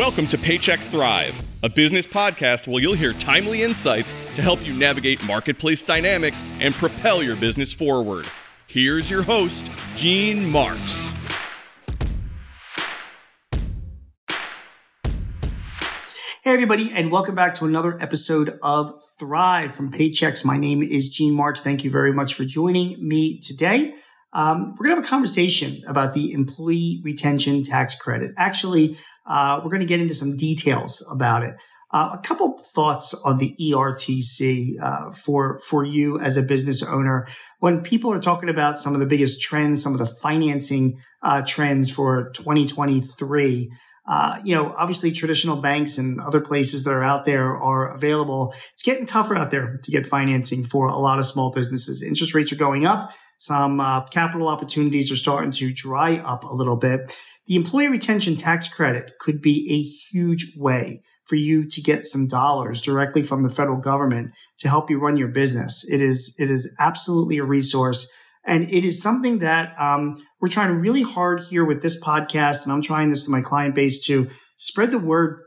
Welcome to Paychex Thrive, a business podcast where you'll hear timely insights to help you navigate marketplace dynamics and propel your business forward. Here's your host, Gene Marks. Hey, everybody, and welcome back to another episode of Thrive from Paychex. My name is Gene Marks. Thank you very much for joining me today. Um, we're going to have a conversation about the employee retention tax credit. Actually, uh, we're going to get into some details about it. Uh, a couple thoughts on the ERTC uh, for for you as a business owner. When people are talking about some of the biggest trends, some of the financing uh, trends for 2023, uh, you know, obviously traditional banks and other places that are out there are available. It's getting tougher out there to get financing for a lot of small businesses. Interest rates are going up. Some uh, capital opportunities are starting to dry up a little bit. The employee retention tax credit could be a huge way for you to get some dollars directly from the federal government to help you run your business. It is, it is absolutely a resource. And it is something that um, we're trying really hard here with this podcast. And I'm trying this with my client base to spread the word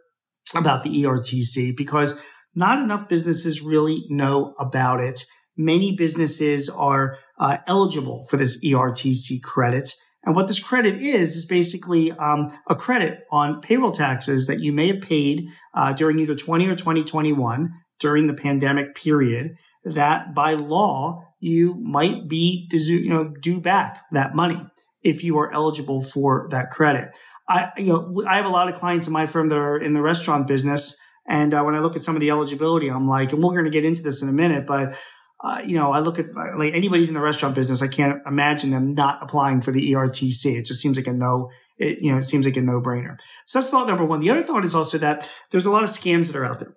about the ERTC because not enough businesses really know about it. Many businesses are uh, eligible for this ERTC credit. And what this credit is, is basically um, a credit on payroll taxes that you may have paid uh, during either 20 or 2021 during the pandemic period that by law you might be you know due back that money if you are eligible for that credit. I you know I have a lot of clients in my firm that are in the restaurant business, and uh, when I look at some of the eligibility, I'm like, and we're going to get into this in a minute, but uh, you know, I look at like anybody's in the restaurant business, I can't imagine them not applying for the ERTC. It just seems like a no, it, you know, it seems like a no brainer. So that's thought number one. The other thought is also that there's a lot of scams that are out there.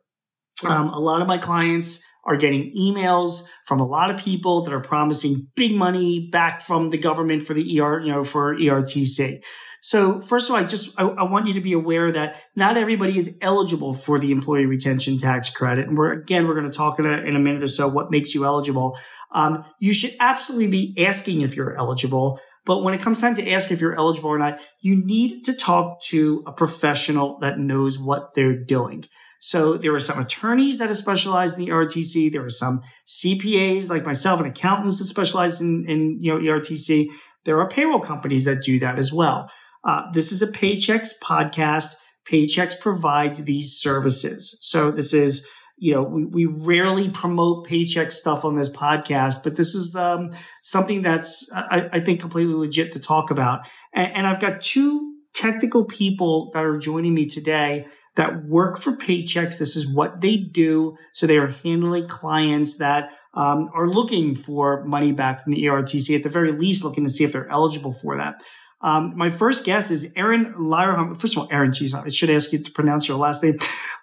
Um, a lot of my clients are getting emails from a lot of people that are promising big money back from the government for the ER, you know, for ERTC. So first of all, I just, I, I, want you to be aware that not everybody is eligible for the employee retention tax credit. And we're, again, we're going to talk in a, in a minute or so what makes you eligible. Um, you should absolutely be asking if you're eligible. But when it comes time to ask if you're eligible or not, you need to talk to a professional that knows what they're doing. So there are some attorneys that have specialized in the ERTC. There are some CPAs like myself and accountants that specialize in, in you know, ERTC. There are payroll companies that do that as well. Uh, this is a Paychex podcast. Paychex provides these services. So this is, you know, we, we rarely promote Paychex stuff on this podcast, but this is um, something that's, I, I, think, completely legit to talk about. And, and I've got two technical people that are joining me today that work for Paychex. This is what they do. So they are handling clients that um, are looking for money back from the ERTC, at the very least, looking to see if they're eligible for that. Um, my first guess is Aaron Lyerheimer. First of all, Aaron, geez, I should ask you to pronounce your last name.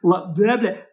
Lyerheimer?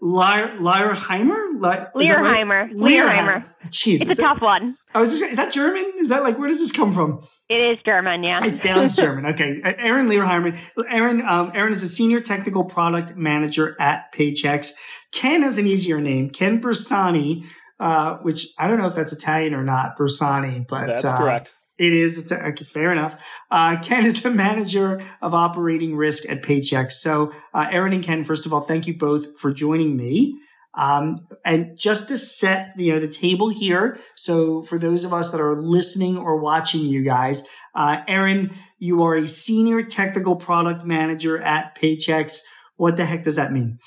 Learheimer. Learheimer. Jeez. It's a tough one. Oh, is, this, is that German? Is that like, where does this come from? It is German, yeah. It sounds German. Okay. Aaron Learheimer. Aaron, um, Erin is a senior technical product manager at Paychex. Ken has an easier name. Ken Bersani, uh, which I don't know if that's Italian or not, Bersani, but. That's uh, correct. It is. It's a, okay, fair enough. Uh, Ken is the manager of operating risk at Paychex. So, uh, Erin and Ken, first of all, thank you both for joining me. Um, and just to set, you know, the table here. So for those of us that are listening or watching you guys, uh, Erin, you are a senior technical product manager at Paychex. What the heck does that mean?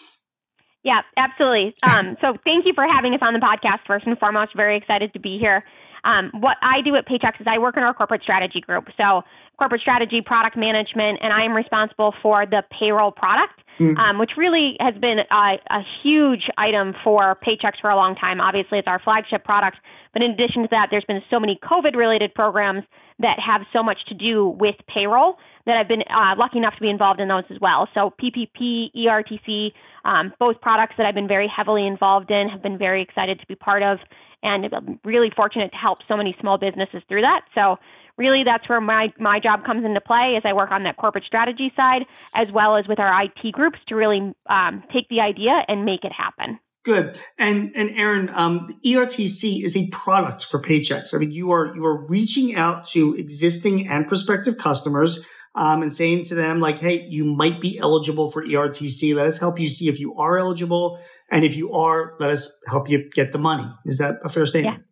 Yeah, absolutely. Um, so thank you for having us on the podcast. First and foremost, very excited to be here. Um, what I do at Paychex is I work in our corporate strategy group. So corporate strategy, product management, and I am responsible for the payroll product. Mm. Um, which really has been a, a huge item for Paychex for a long time. Obviously, it's our flagship product. But in addition to that, there's been so many COVID related programs that have so much to do with payroll that I've been uh, lucky enough to be involved in those as well. So PPP, ERTC, um, both products that I've been very heavily involved in, have been very excited to be part of and really fortunate to help so many small businesses through that. So really that's where my, my job comes into play as I work on that corporate strategy side as well as with our IT groups to really um, take the idea and make it happen. Good. And and Erin, um, ERTC is a product for Paychex. I mean, you are you are reaching out to existing and prospective customers um, and saying to them like, "Hey, you might be eligible for ERTC. Let us help you see if you are eligible, and if you are, let us help you get the money." Is that a fair statement?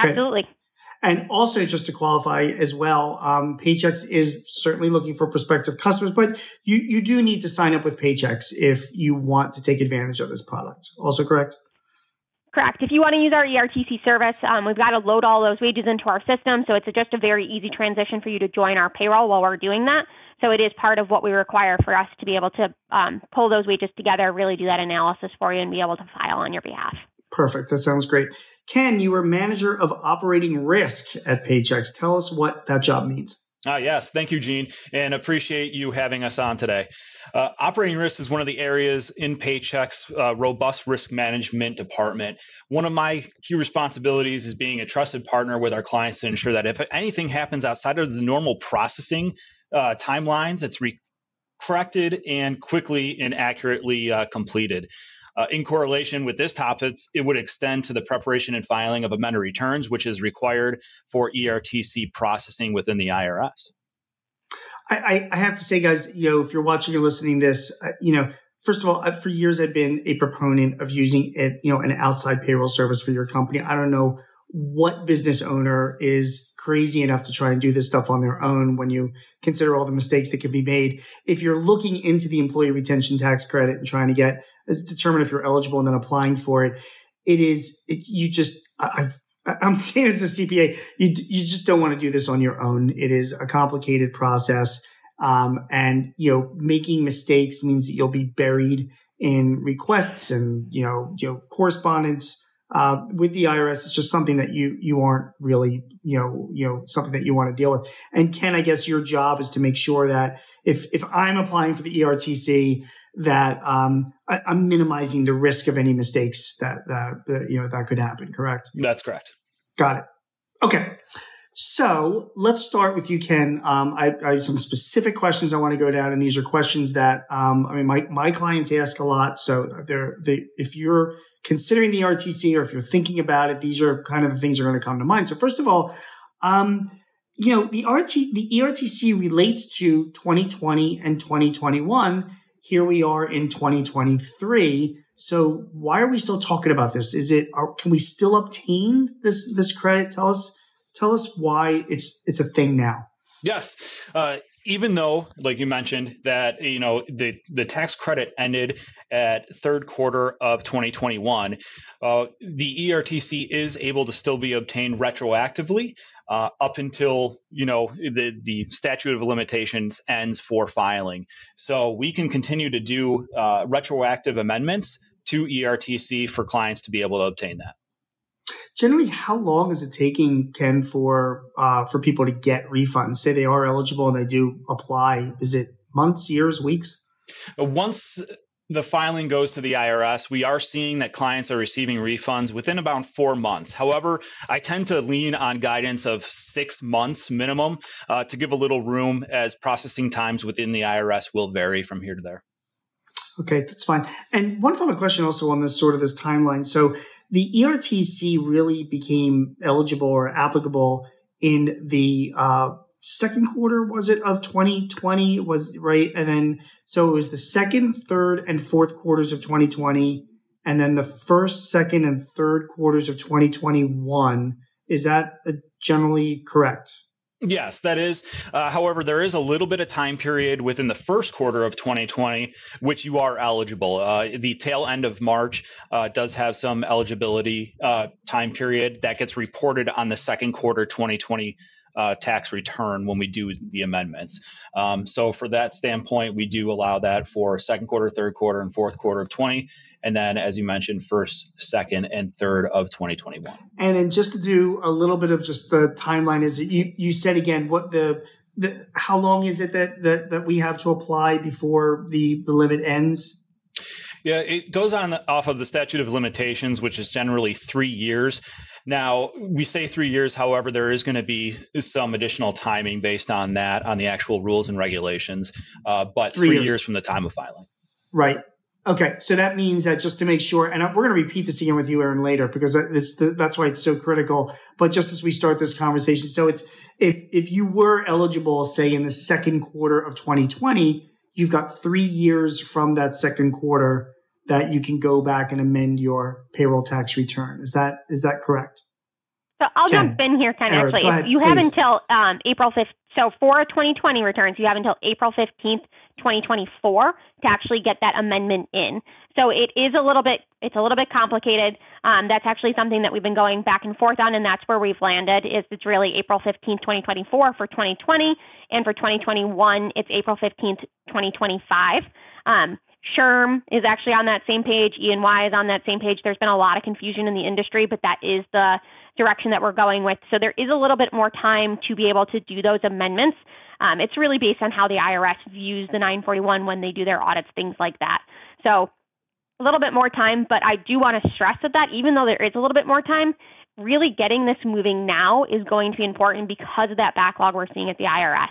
Yeah, absolutely. Okay. And also, just to qualify as well, um, Paychex is certainly looking for prospective customers, but you, you do need to sign up with Paychex if you want to take advantage of this product. Also correct? Correct. If you want to use our ERTC service, um, we've got to load all those wages into our system. So it's just a very easy transition for you to join our payroll while we're doing that. So it is part of what we require for us to be able to um, pull those wages together, really do that analysis for you, and be able to file on your behalf. Perfect. That sounds great. Ken, you were manager of operating risk at Paychex. Tell us what that job means. Ah, yes. Thank you, Gene, and appreciate you having us on today. Uh, operating risk is one of the areas in Paychex uh, robust risk management department. One of my key responsibilities is being a trusted partner with our clients to ensure that if anything happens outside of the normal processing uh, timelines, it's re- corrected and quickly and accurately uh, completed. Uh, in correlation with this topic, it would extend to the preparation and filing of amended returns, which is required for ERTC processing within the IRS. I, I have to say, guys, you know, if you're watching or listening this, uh, you know, first of all, for years I've been a proponent of using it, you know, an outside payroll service for your company. I don't know what business owner is crazy enough to try and do this stuff on their own when you consider all the mistakes that can be made. If you're looking into the employee retention tax credit and trying to get determine if you're eligible and then applying for it, it is it, you just I've I'm saying as a CPA, you you just don't want to do this on your own. It is a complicated process, um, and you know making mistakes means that you'll be buried in requests and you know you know correspondence uh, with the IRS, it's just something that you you aren't really you know you know something that you want to deal with. And Ken, I guess your job is to make sure that if if I'm applying for the ERTC, that um, I, am minimizing the risk of any mistakes that, that that you know that could happen. Correct? That's correct. Got it. Okay. So let's start with you, Ken. Um, I, I, have some specific questions I want to go down, and these are questions that um, I mean my my clients ask a lot. So they're they if you're considering the RTC or if you're thinking about it, these are kind of the things that are going to come to mind. So first of all, um, you know, the RT, the ERTC relates to 2020 and 2021. Here we are in 2023. So why are we still talking about this? Is it, are, can we still obtain this, this credit? Tell us, tell us why it's, it's a thing now. Yes. Uh, even though, like you mentioned, that you know the the tax credit ended at third quarter of 2021, uh, the ERTC is able to still be obtained retroactively uh, up until you know the the statute of limitations ends for filing. So we can continue to do uh, retroactive amendments to ERTC for clients to be able to obtain that. Generally how long is it taking ken for uh, for people to get refunds? Say they are eligible and they do apply. Is it months years weeks? Once the filing goes to the IRS, we are seeing that clients are receiving refunds within about four months. However, I tend to lean on guidance of six months minimum uh, to give a little room as processing times within the IRS will vary from here to there. Okay, that's fine. And one final question also on this sort of this timeline. So the ERTC really became eligible or applicable in the uh, second quarter, was it, of 2020? Was right. And then, so it was the second, third, and fourth quarters of 2020, and then the first, second, and third quarters of 2021. Is that uh, generally correct? Yes, that is. Uh, however, there is a little bit of time period within the first quarter of 2020 which you are eligible. Uh, the tail end of March uh, does have some eligibility uh, time period that gets reported on the second quarter 2020 uh, tax return when we do the amendments. Um, so, for that standpoint, we do allow that for second quarter, third quarter, and fourth quarter of 20 and then as you mentioned first second and third of 2021 and then just to do a little bit of just the timeline is it you you said again what the the how long is it that that, that we have to apply before the the limit ends yeah, it goes on off of the statute of limitations, which is generally three years. Now, we say three years, however, there is going to be some additional timing based on that, on the actual rules and regulations, uh, but three, three years. years. from the time of filing. Right. Okay, so that means that just to make sure, and we're going to repeat this again with you, Aaron, later because it's the, that's why it's so critical. But just as we start this conversation, so it's if if you were eligible, say in the second quarter of 2020, you've got three years from that second quarter that you can go back and amend your payroll tax return. Is that is that correct? So I'll Ken, jump in here, Ken. Actually, ahead, you please. have until um, April 5th. So for 2020 returns, you have until April 15th 2024 to actually get that amendment in. So it is a little bit it's a little bit complicated. Um, that's actually something that we've been going back and forth on, and that's where we've landed. Is it's really April 15th, 2024 for 2020, and for 2021 it's April 15th, 2025. Um, SHRM is actually on that same page. EY is on that same page. There's been a lot of confusion in the industry, but that is the direction that we're going with. So there is a little bit more time to be able to do those amendments. Um, it's really based on how the IRS views the 941 when they do their audits, things like that. So a little bit more time, but I do want to stress that, that even though there is a little bit more time, really getting this moving now is going to be important because of that backlog we're seeing at the IRS.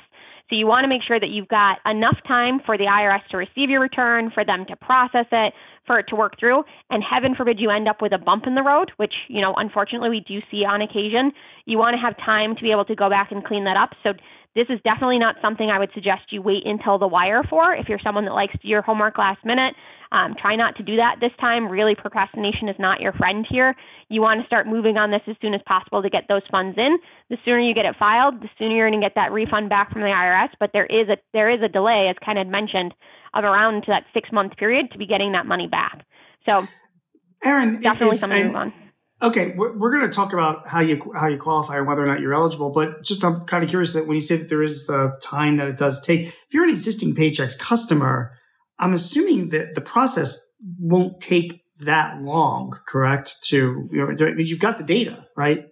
So you want to make sure that you've got enough time for the IRS to receive your return, for them to process it, for it to work through, and heaven forbid you end up with a bump in the road, which, you know, unfortunately we do see on occasion. You want to have time to be able to go back and clean that up. So this is definitely not something I would suggest you wait until the wire for. If you're someone that likes to do your homework last minute, um, try not to do that this time. Really, procrastination is not your friend here. You want to start moving on this as soon as possible to get those funds in. The sooner you get it filed, the sooner you're going to get that refund back from the IRS. But there is a there is a delay, as Ken had mentioned, of around that six month period to be getting that money back. So, Aaron, definitely if, something to move on. Okay, we're, we're going to talk about how you how you qualify and whether or not you're eligible. But just I'm kind of curious that when you say that there is the time that it does take, if you're an existing Paychex customer, I'm assuming that the process won't take that long, correct? To you know, you've got the data, right?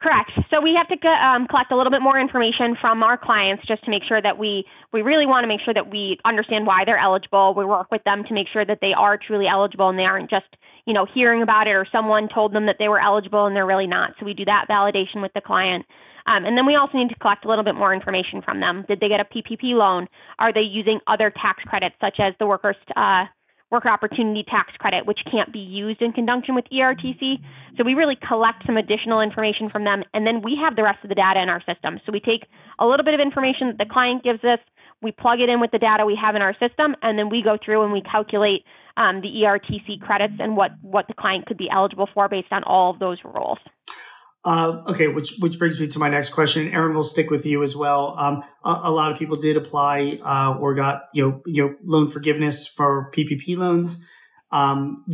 Correct. So we have to um, collect a little bit more information from our clients just to make sure that we we really want to make sure that we understand why they're eligible. We work with them to make sure that they are truly eligible and they aren't just you know, hearing about it or someone told them that they were eligible and they're really not. So we do that validation with the client. Um, and then we also need to collect a little bit more information from them. Did they get a PPP loan? Are they using other tax credits such as the workers uh, worker opportunity tax credit, which can't be used in conjunction with ERTC? So we really collect some additional information from them, and then we have the rest of the data in our system. So we take a little bit of information that the client gives us, we plug it in with the data we have in our system, and then we go through and we calculate um, the ERTC credits and what, what the client could be eligible for based on all of those rules. Uh, okay, which which brings me to my next question. Aaron, will stick with you as well. Um, a, a, lot of people did apply uh, or got you know you know loan forgiveness for PPP loans. Um,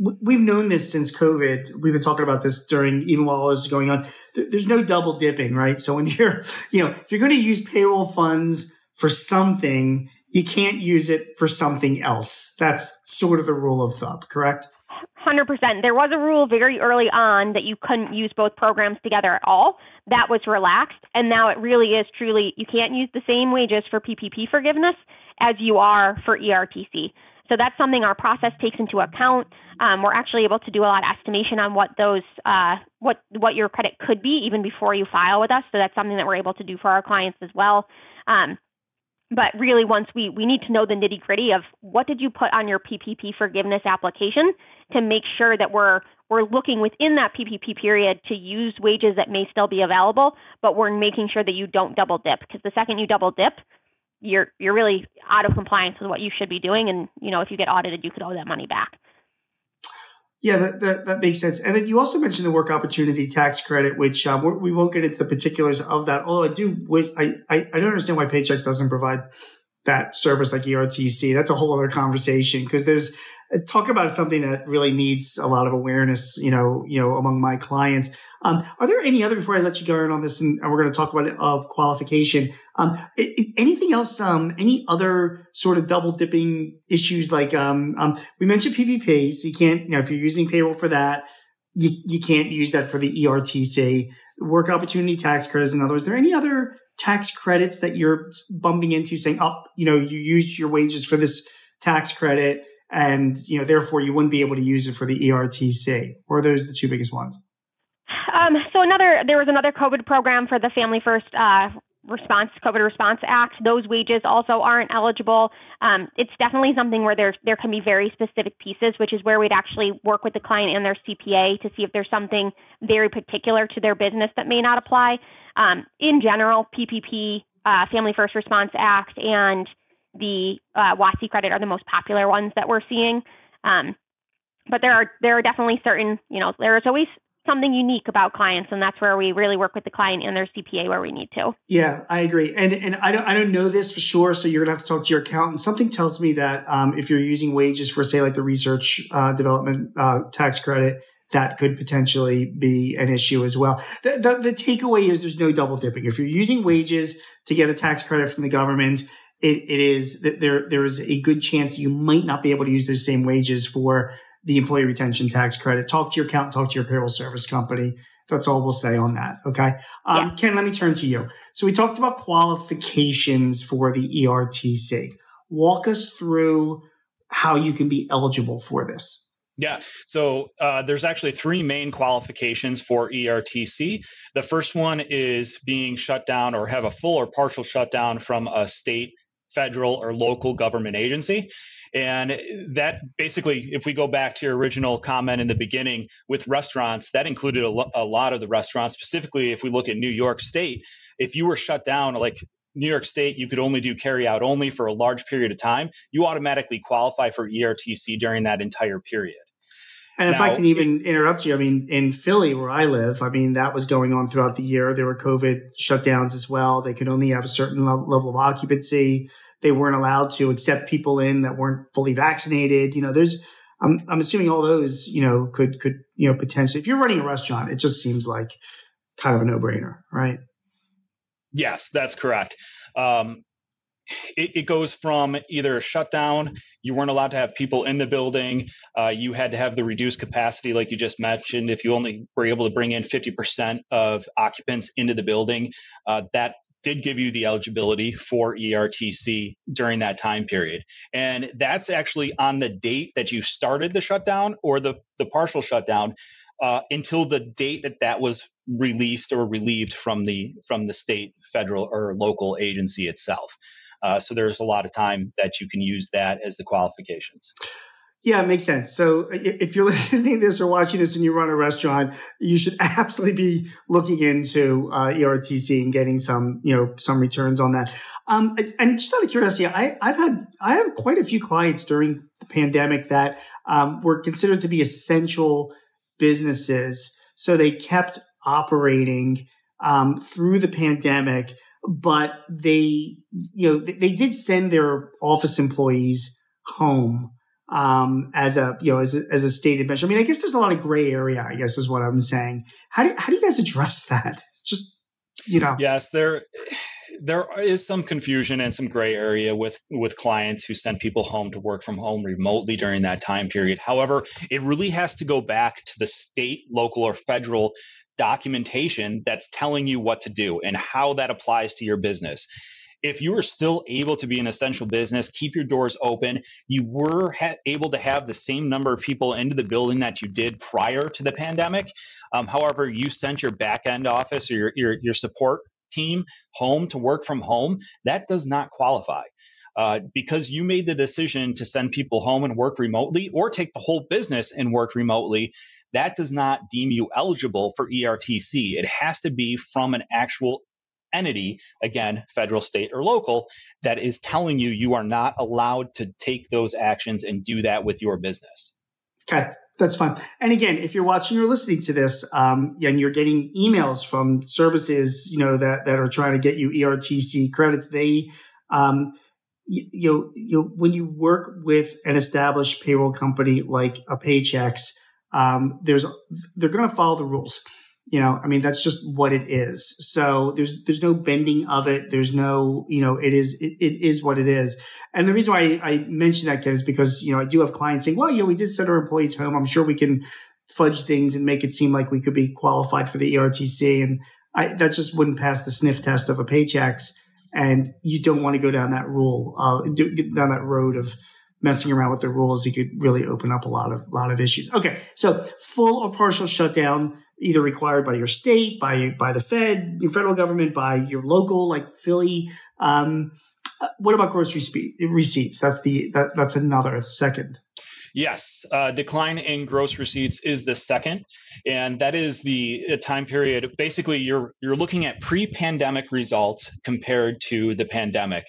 we've known this since COVID. We've been talking about this during even while all this is going on. There's no double dipping, right? So when you're you know if you're going to use payroll funds for something, you can't use it for something else. That's sort of the rule of thumb, correct? 100%. There was a rule very early on that you couldn't use both programs together at all. That was relaxed. And now it really is truly, you can't use the same wages for PPP forgiveness as you are for ERTC. So that's something our process takes into account. Um, we're actually able to do a lot of estimation on what those, uh, what what your credit could be even before you file with us. So that's something that we're able to do for our clients as well. Um, but really once we, we need to know the nitty gritty of what did you put on your PPP forgiveness application to make sure that we're we're looking within that PPP period to use wages that may still be available, but we're making sure that you don't double dip because the second you double dip, you're you're really out of compliance with what you should be doing, and you know if you get audited, you could owe that money back. Yeah, that, that, that, makes sense. And then you also mentioned the work opportunity tax credit, which um, we won't get into the particulars of that. Although I do wish, I, I, I don't understand why Paychex doesn't provide that service like ERTC. That's a whole other conversation because there's talk about something that really needs a lot of awareness, you know, you know, among my clients. Um, are there any other before I let you go on this, and, and we're going to talk about uh, qualification? Um, anything else? Um, any other sort of double dipping issues? Like um, um, we mentioned PPP, so you can't, you know, if you're using payroll for that, you you can't use that for the ERTC. Work opportunity tax credits. In other words, are there any other tax credits that you're bumping into, saying, "Oh, you know, you used your wages for this tax credit." And you know therefore you wouldn't be able to use it for the ERTC. Or are those the two biggest ones? Um, so another there was another COVID program for the Family First uh, response COVID response act, those wages also aren't eligible. Um, it's definitely something where there there can be very specific pieces, which is where we'd actually work with the client and their CPA to see if there's something very particular to their business that may not apply. Um, in general, PPP, uh, Family First Response Act, and the uh, WOTC credit are the most popular ones that we're seeing. Um, but there are there are definitely certain you know there is always something unique about clients and that's where we really work with the client and their CPA where we need to. Yeah, I agree. And and I don't I don't know this for sure, so you're gonna have to talk to your accountant. Something tells me that um, if you're using wages for say like the research uh, development uh, tax credit, that could potentially be an issue as well. The, the, the takeaway is there's no double dipping. If you're using wages to get a tax credit from the government, it, it is that there there is a good chance you might not be able to use those same wages for the employee retention tax credit. Talk to your accountant, talk to your payroll service company. That's all we'll say on that. Okay. Um, yeah. Ken, let me turn to you. So we talked about qualifications for the ERTC. Walk us through how you can be eligible for this. Yeah, so uh, there's actually three main qualifications for ERTC. The first one is being shut down or have a full or partial shutdown from a state, federal, or local government agency. And that basically, if we go back to your original comment in the beginning with restaurants, that included a, lo- a lot of the restaurants. Specifically, if we look at New York State, if you were shut down, like New York State, you could only do carry out only for a large period of time, you automatically qualify for ERTC during that entire period. And if now, I can even interrupt you, I mean, in Philly, where I live, I mean, that was going on throughout the year. There were COVID shutdowns as well. They could only have a certain level of occupancy they weren't allowed to accept people in that weren't fully vaccinated. You know, there's, I'm, I'm assuming all those, you know, could, could, you know, potentially, if you're running a restaurant, it just seems like kind of a no brainer, right? Yes, that's correct. Um, it, it, goes from either a shutdown, you weren't allowed to have people in the building, uh, you had to have the reduced capacity, like you just mentioned. If you only were able to bring in 50% of occupants into the building, uh, that did give you the eligibility for ERTC during that time period. And that's actually on the date that you started the shutdown or the, the partial shutdown uh, until the date that that was released or relieved from the from the state, federal, or local agency itself. Uh, so there's a lot of time that you can use that as the qualifications. Yeah, it makes sense. So if you're listening to this or watching this and you run a restaurant, you should absolutely be looking into uh, ERTC and getting some, you know, some returns on that. Um, and just out of curiosity, I, have had I have quite a few clients during the pandemic that um, were considered to be essential businesses, so they kept operating um, through the pandemic. But they, you know, they did send their office employees home um, as a you know as a, as a stated measure. I mean, I guess there's a lot of gray area. I guess is what I'm saying. How do how do you guys address that? It's just you know. Yes, there there is some confusion and some gray area with with clients who send people home to work from home remotely during that time period. However, it really has to go back to the state, local, or federal documentation that's telling you what to do and how that applies to your business if you are still able to be an essential business, keep your doors open, you were ha- able to have the same number of people into the building that you did prior to the pandemic. Um, however, you sent your back end office or your, your, your support team home to work from home, that does not qualify. Uh, because you made the decision to send people home and work remotely or take the whole business and work remotely, that does not deem you eligible for ERTC. It has to be from an actual entity, again, federal, state, or local, that is telling you you are not allowed to take those actions and do that with your business. Okay. That's fine. And again, if you're watching or listening to this, um, and you're getting emails from services, you know, that, that are trying to get you ERTC credits, they, um, you, you, you when you work with an established payroll company like a Paychex, um, there's, they're going to follow the rules. You know, I mean, that's just what it is. So there's, there's no bending of it. There's no, you know, it is, it, it is what it is. And the reason why I, I mention that, Ken, is because, you know, I do have clients saying, well, you know, we did send our employees home. I'm sure we can fudge things and make it seem like we could be qualified for the ERTC. And I, that just wouldn't pass the sniff test of a Paychex. And you don't want to go down that rule, uh, down that road of, messing around with the rules, you could really open up a lot of lot of issues. Okay, so full or partial shutdown either required by your state, by by the Fed, your federal government, by your local like Philly. Um, uh, what about grocery receipts? That's the that, that's another second. Yes, uh, decline in gross receipts is the second, and that is the uh, time period. Basically, you're you're looking at pre-pandemic results compared to the pandemic.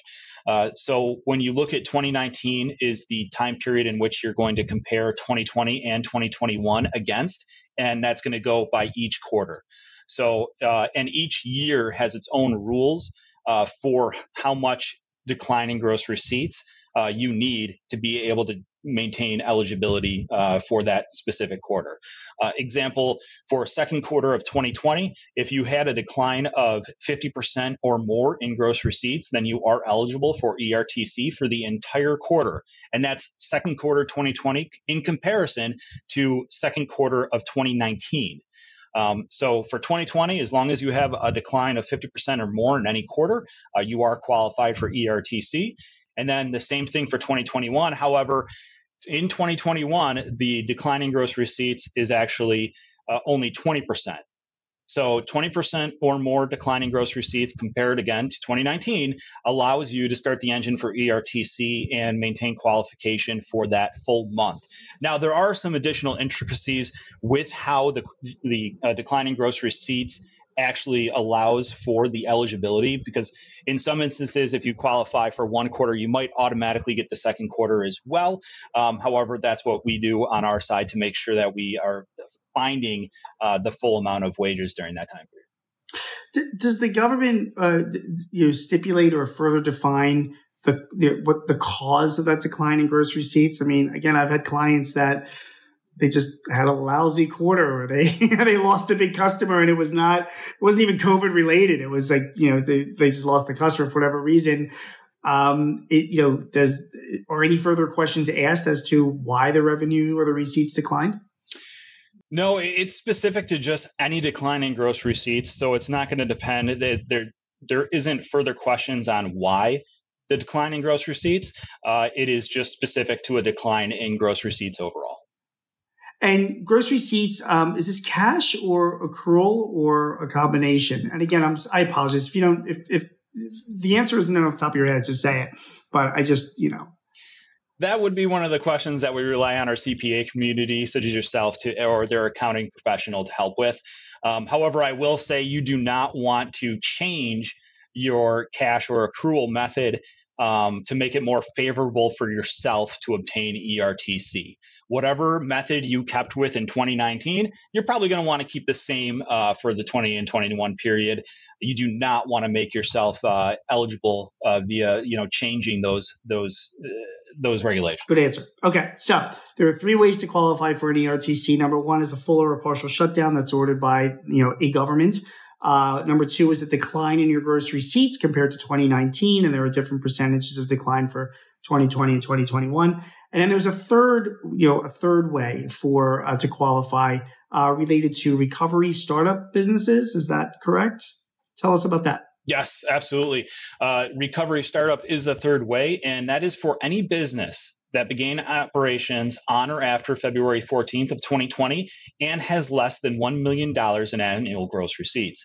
Uh, so when you look at 2019 is the time period in which you're going to compare 2020 and 2021 against, and that's going to go by each quarter. So uh, and each year has its own rules uh, for how much decline in gross receipts uh, you need to be able to maintain eligibility uh, for that specific quarter. Uh, example for second quarter of 2020, if you had a decline of 50% or more in gross receipts, then you are eligible for ERTC for the entire quarter. And that's second quarter 2020 in comparison to second quarter of 2019. Um, so for 2020, as long as you have a decline of 50% or more in any quarter, uh, you are qualified for ERTC. And then the same thing for 2021. However, in 2021, the declining gross receipts is actually uh, only 20%. So 20% or more declining gross receipts compared again to 2019 allows you to start the engine for ERTC and maintain qualification for that full month. Now, there are some additional intricacies with how the, the uh, decline in gross receipts actually allows for the eligibility because in some instances if you qualify for one quarter you might automatically get the second quarter as well um, however that's what we do on our side to make sure that we are finding uh, the full amount of wages during that time period does the government uh, you know, stipulate or further define the, the what the cause of that decline in gross receipts? I mean, again, I've had clients that they just had a lousy quarter. Or they they lost a big customer and it was not it wasn't even covid related. It was like you know they, they just lost the customer for whatever reason. Um it, you know does are any further questions asked as to why the revenue or the receipts declined? No it's specific to just any decline in gross receipts. So it's not going to depend there there isn't further questions on why the decline in gross receipts. Uh, it is just specific to a decline in gross receipts overall and gross receipts, um, is this cash or accrual or a combination? And again, I'm, I apologize if you don't, if, if the answer isn't off the top of your head, just say it. But I just, you know. That would be one of the questions that we rely on our CPA community, such as yourself, to or their accounting professional to help with. Um, however, I will say you do not want to change your cash or accrual method um, to make it more favorable for yourself to obtain ERTC whatever method you kept with in 2019, you're probably going to want to keep the same uh, for the 20 and 21 period. You do not want to make yourself uh, eligible uh, via you know changing those those uh, those regulations. Good answer. Okay, so there are three ways to qualify for an ERTC. Number one is a full or a partial shutdown that's ordered by you know a government. Uh, number two is a decline in your gross receipts compared to 2019, and there are different percentages of decline for 2020 and 2021. And then there's a third, you know, a third way for uh, to qualify uh, related to recovery startup businesses. Is that correct? Tell us about that. Yes, absolutely. Uh, recovery startup is the third way, and that is for any business that began operations on or after February 14th of 2020 and has less than $1 million in annual gross receipts.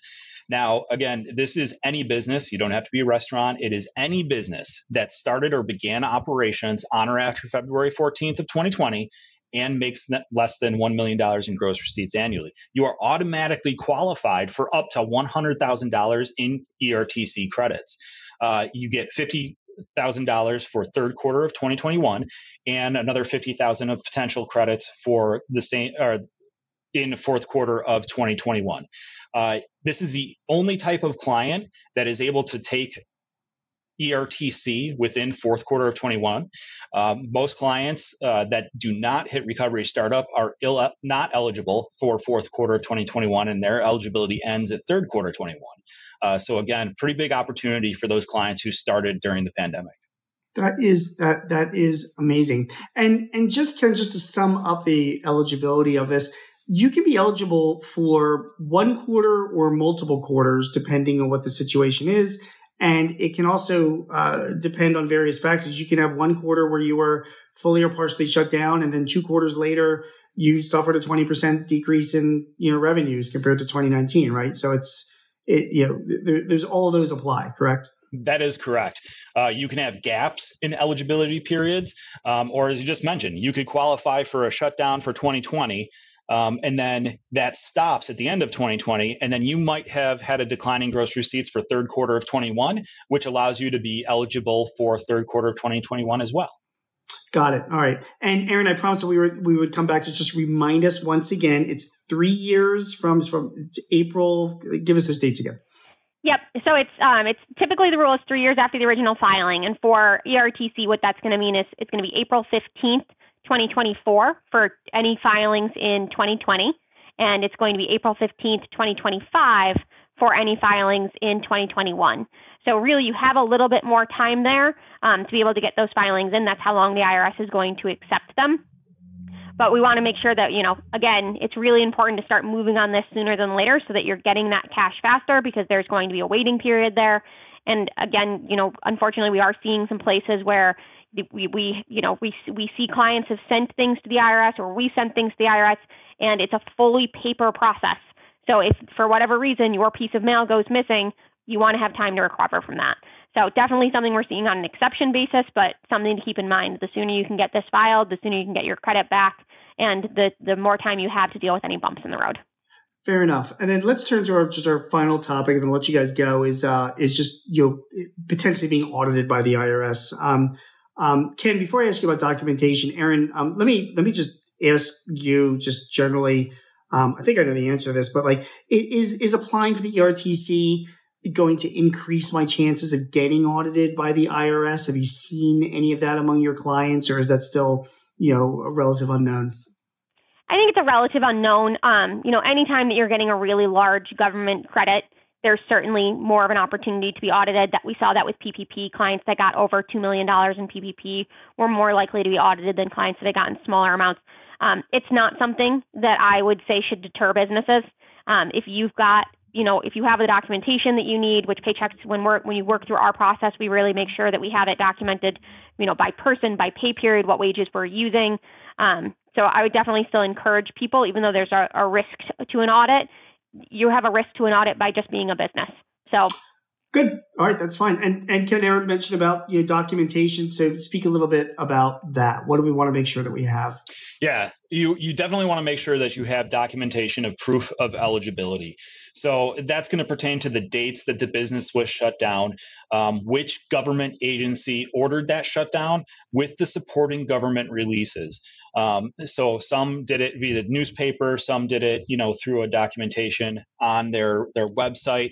Now, again, this is any business. You don't have to be a restaurant. It is any business that started or began operations on or after February 14th of 2020 and makes less than $1 million in gross receipts annually. You are automatically qualified for up to $100,000 in ERTC credits. Uh, you get 50 thousand dollars for third quarter of 2021 and another 50,000 of potential credits for the same or in the fourth quarter of 2021. Uh, this is the only type of client that is able to take ERTC within fourth quarter of 21. Um, most clients uh, that do not hit recovery startup are Ill, not eligible for fourth quarter of 2021, and their eligibility ends at third quarter 21. Uh, so again, pretty big opportunity for those clients who started during the pandemic. That is that that is amazing. And and just of just to sum up the eligibility of this, you can be eligible for one quarter or multiple quarters, depending on what the situation is. And it can also uh, depend on various factors. You can have one quarter where you were fully or partially shut down, and then two quarters later, you suffered a 20% decrease in you know revenues compared to 2019, right? So it's it you know there, there's all those apply, correct? That is correct. Uh, you can have gaps in eligibility periods, um, or as you just mentioned, you could qualify for a shutdown for 2020, um, and then that stops at the end of 2020, and then you might have had a declining gross receipts for third quarter of 21, which allows you to be eligible for third quarter of 2021 as well. Got it. All right. And Aaron, I promised that we were we would come back to just remind us once again. It's three years from from April. Give us those dates again. Yep. So it's um, it's typically the rule is three years after the original filing, and for ERTC, what that's going to mean is it's going to be April fifteenth, twenty twenty four, for any filings in twenty twenty, and it's going to be April fifteenth, twenty twenty five, for any filings in twenty twenty one. So really, you have a little bit more time there um, to be able to get those filings in. That's how long the IRS is going to accept them. But we want to make sure that, you know, again, it's really important to start moving on this sooner than later so that you're getting that cash faster because there's going to be a waiting period there. And again, you know, unfortunately, we are seeing some places where we, we you know, we, we see clients have sent things to the IRS or we send things to the IRS and it's a fully paper process. So if for whatever reason your piece of mail goes missing, you want to have time to recover from that. So definitely something we're seeing on an exception basis, but something to keep in mind. The sooner you can get this filed, the sooner you can get your credit back, and the the more time you have to deal with any bumps in the road. Fair enough. And then let's turn to our just our final topic, and then let you guys go. Is uh is just you know potentially being audited by the IRS. Um, um, Ken, before I ask you about documentation, Aaron, um, let me let me just ask you just generally. Um, I think I know the answer to this, but like, is is applying for the ERTC going to increase my chances of getting audited by the IRS? Have you seen any of that among your clients, or is that still, you know, a relative unknown? I think it's a relative unknown. Um, you know, anytime that you're getting a really large government credit, there's certainly more of an opportunity to be audited. That we saw that with PPP clients that got over two million dollars in PPP were more likely to be audited than clients that had gotten smaller amounts. Um, it's not something that I would say should deter businesses. Um, if you've got you know, if you have the documentation that you need, which Paychex when we're when you work through our process, we really make sure that we have it documented, you know, by person, by pay period, what wages we're using. Um, so I would definitely still encourage people, even though there's a, a risk to an audit, you have a risk to an audit by just being a business. So Good. All right, that's fine. And and Ken Aaron mentioned about you know documentation. So speak a little bit about that. What do we want to make sure that we have? Yeah, you you definitely want to make sure that you have documentation of proof of eligibility. So that's going to pertain to the dates that the business was shut down, um, which government agency ordered that shutdown, with the supporting government releases. Um, so some did it via the newspaper, some did it, you know, through a documentation on their their website.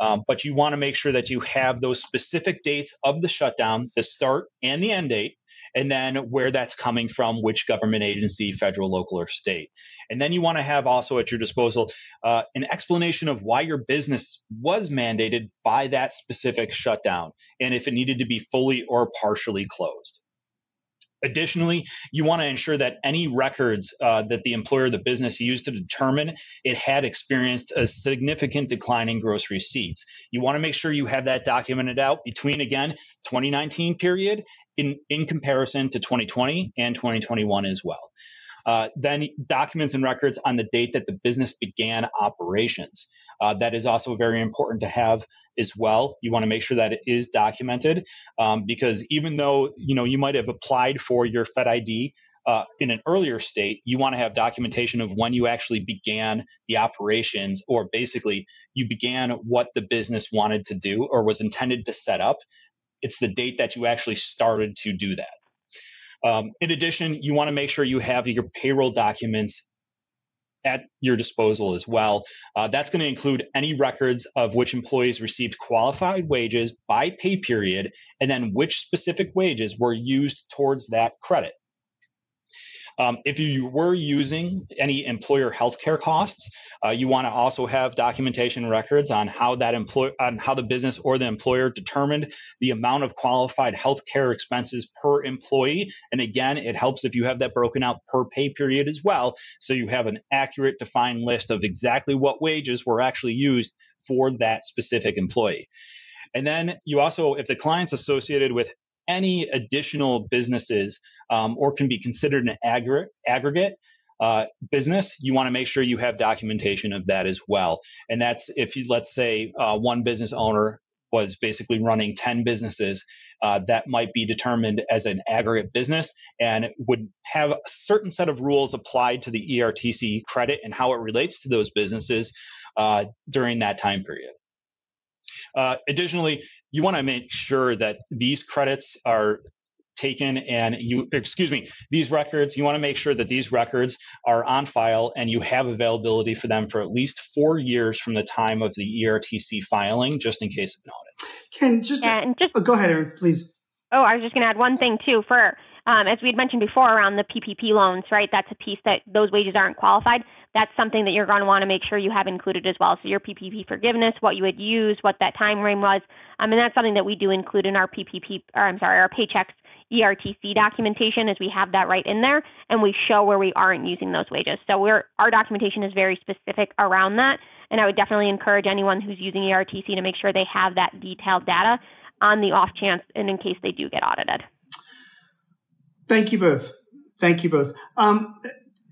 Um, but you want to make sure that you have those specific dates of the shutdown, the start and the end date, and then where that's coming from, which government agency, federal, local, or state. And then you want to have also at your disposal uh, an explanation of why your business was mandated by that specific shutdown and if it needed to be fully or partially closed. Additionally, you want to ensure that any records uh, that the employer, the business used to determine it had experienced a significant decline in gross receipts. You want to make sure you have that documented out between, again, 2019 period in, in comparison to 2020 and 2021 as well. Uh, then documents and records on the date that the business began operations. Uh, that is also very important to have as well. You want to make sure that it is documented um, because even though you know you might have applied for your Fed ID uh, in an earlier state, you want to have documentation of when you actually began the operations, or basically you began what the business wanted to do or was intended to set up. It's the date that you actually started to do that. Um, in addition, you want to make sure you have your payroll documents at your disposal as well. Uh, that's going to include any records of which employees received qualified wages by pay period, and then which specific wages were used towards that credit. Um, if you were using any employer healthcare costs, uh, you want to also have documentation records on how that employ on how the business or the employer determined the amount of qualified healthcare expenses per employee. And again, it helps if you have that broken out per pay period as well, so you have an accurate, defined list of exactly what wages were actually used for that specific employee. And then you also, if the client's associated with any additional businesses um, or can be considered an aggregate, aggregate uh, business, you want to make sure you have documentation of that as well. And that's if you, let's say, uh, one business owner was basically running 10 businesses, uh, that might be determined as an aggregate business and would have a certain set of rules applied to the ERTC credit and how it relates to those businesses uh, during that time period. Uh, additionally, you want to make sure that these credits are taken and you excuse me these records you want to make sure that these records are on file and you have availability for them for at least four years from the time of the ertc filing just in case of an audit. Ken just, and just oh, go ahead Erin, please. Oh i was just going to add one thing too. For um, as we had mentioned before around the ppp loans right that's a piece that those wages aren't qualified that's something that you're going to want to make sure you have included as well so your ppp forgiveness what you would use what that time frame was um, and that's something that we do include in our ppp or i'm sorry our Paychex ERTC documentation is we have that right in there and we show where we aren't using those wages. So we're, our documentation is very specific around that. And I would definitely encourage anyone who's using ERTC to make sure they have that detailed data on the off chance and in case they do get audited. Thank you both. Thank you both. Um,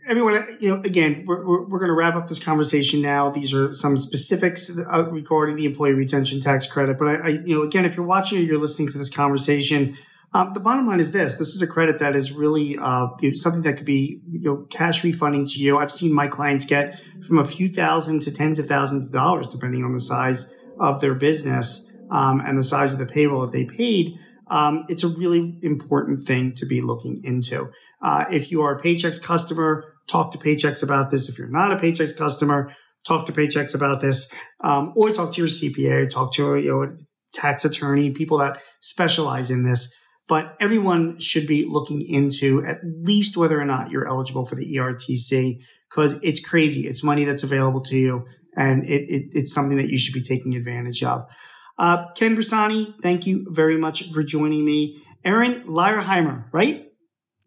everyone, you know, again, we're, we're, we're, going to wrap up this conversation now. These are some specifics uh, regarding the employee retention tax credit. But I, I, you know, again, if you're watching or you're listening to this conversation, um, the bottom line is this: this is a credit that is really uh, something that could be you know cash refunding to you. I've seen my clients get from a few thousand to tens of thousands of dollars, depending on the size of their business um, and the size of the payroll that they paid. Um, it's a really important thing to be looking into. Uh, if you are a Paychex customer, talk to Paychex about this. If you're not a Paychex customer, talk to Paychex about this, um, or talk to your CPA, talk to you know, a tax attorney, people that specialize in this but everyone should be looking into at least whether or not you're eligible for the ERTC because it's crazy. It's money that's available to you and it, it, it's something that you should be taking advantage of. Uh, Ken Bersani, thank you very much for joining me. Aaron Leierheimer, right?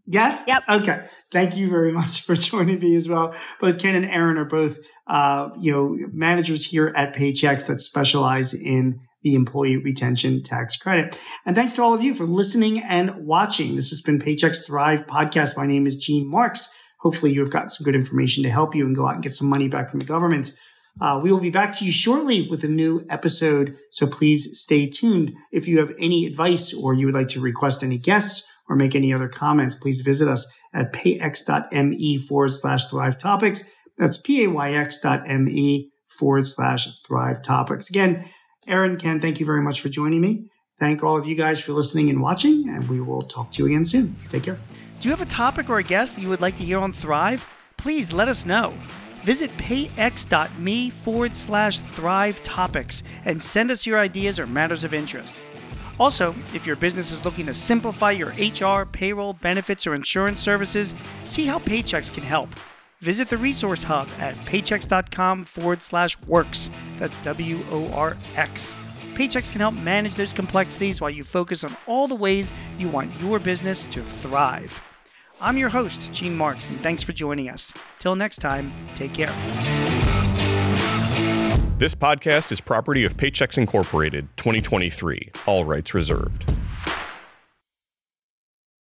Yes? Yep. Okay. Thank you very much for joining me as well. Both Ken and Aaron are both, uh, you know, managers here at Paychex that specialize in the employee retention tax credit. And thanks to all of you for listening and watching. This has been Paychex Thrive podcast. My name is Gene Marks. Hopefully you have got some good information to help you and go out and get some money back from the government. Uh, we will be back to you shortly with a new episode. So please stay tuned. If you have any advice or you would like to request any guests or make any other comments, please visit us at payx.me forward slash thrive topics. That's payx.me forward slash thrive topics. Again, Aaron, Ken, thank you very much for joining me. Thank all of you guys for listening and watching, and we will talk to you again soon. Take care. Do you have a topic or a guest that you would like to hear on Thrive? Please let us know. Visit payx.me forward slash thrive topics and send us your ideas or matters of interest. Also, if your business is looking to simplify your HR, payroll, benefits, or insurance services, see how Paychex can help visit the resource hub at paychex.com forward slash works. That's W O R X. Paychex can help manage those complexities while you focus on all the ways you want your business to thrive. I'm your host, Gene Marks, and thanks for joining us. Till next time, take care. This podcast is property of Paychex Incorporated, 2023, all rights reserved.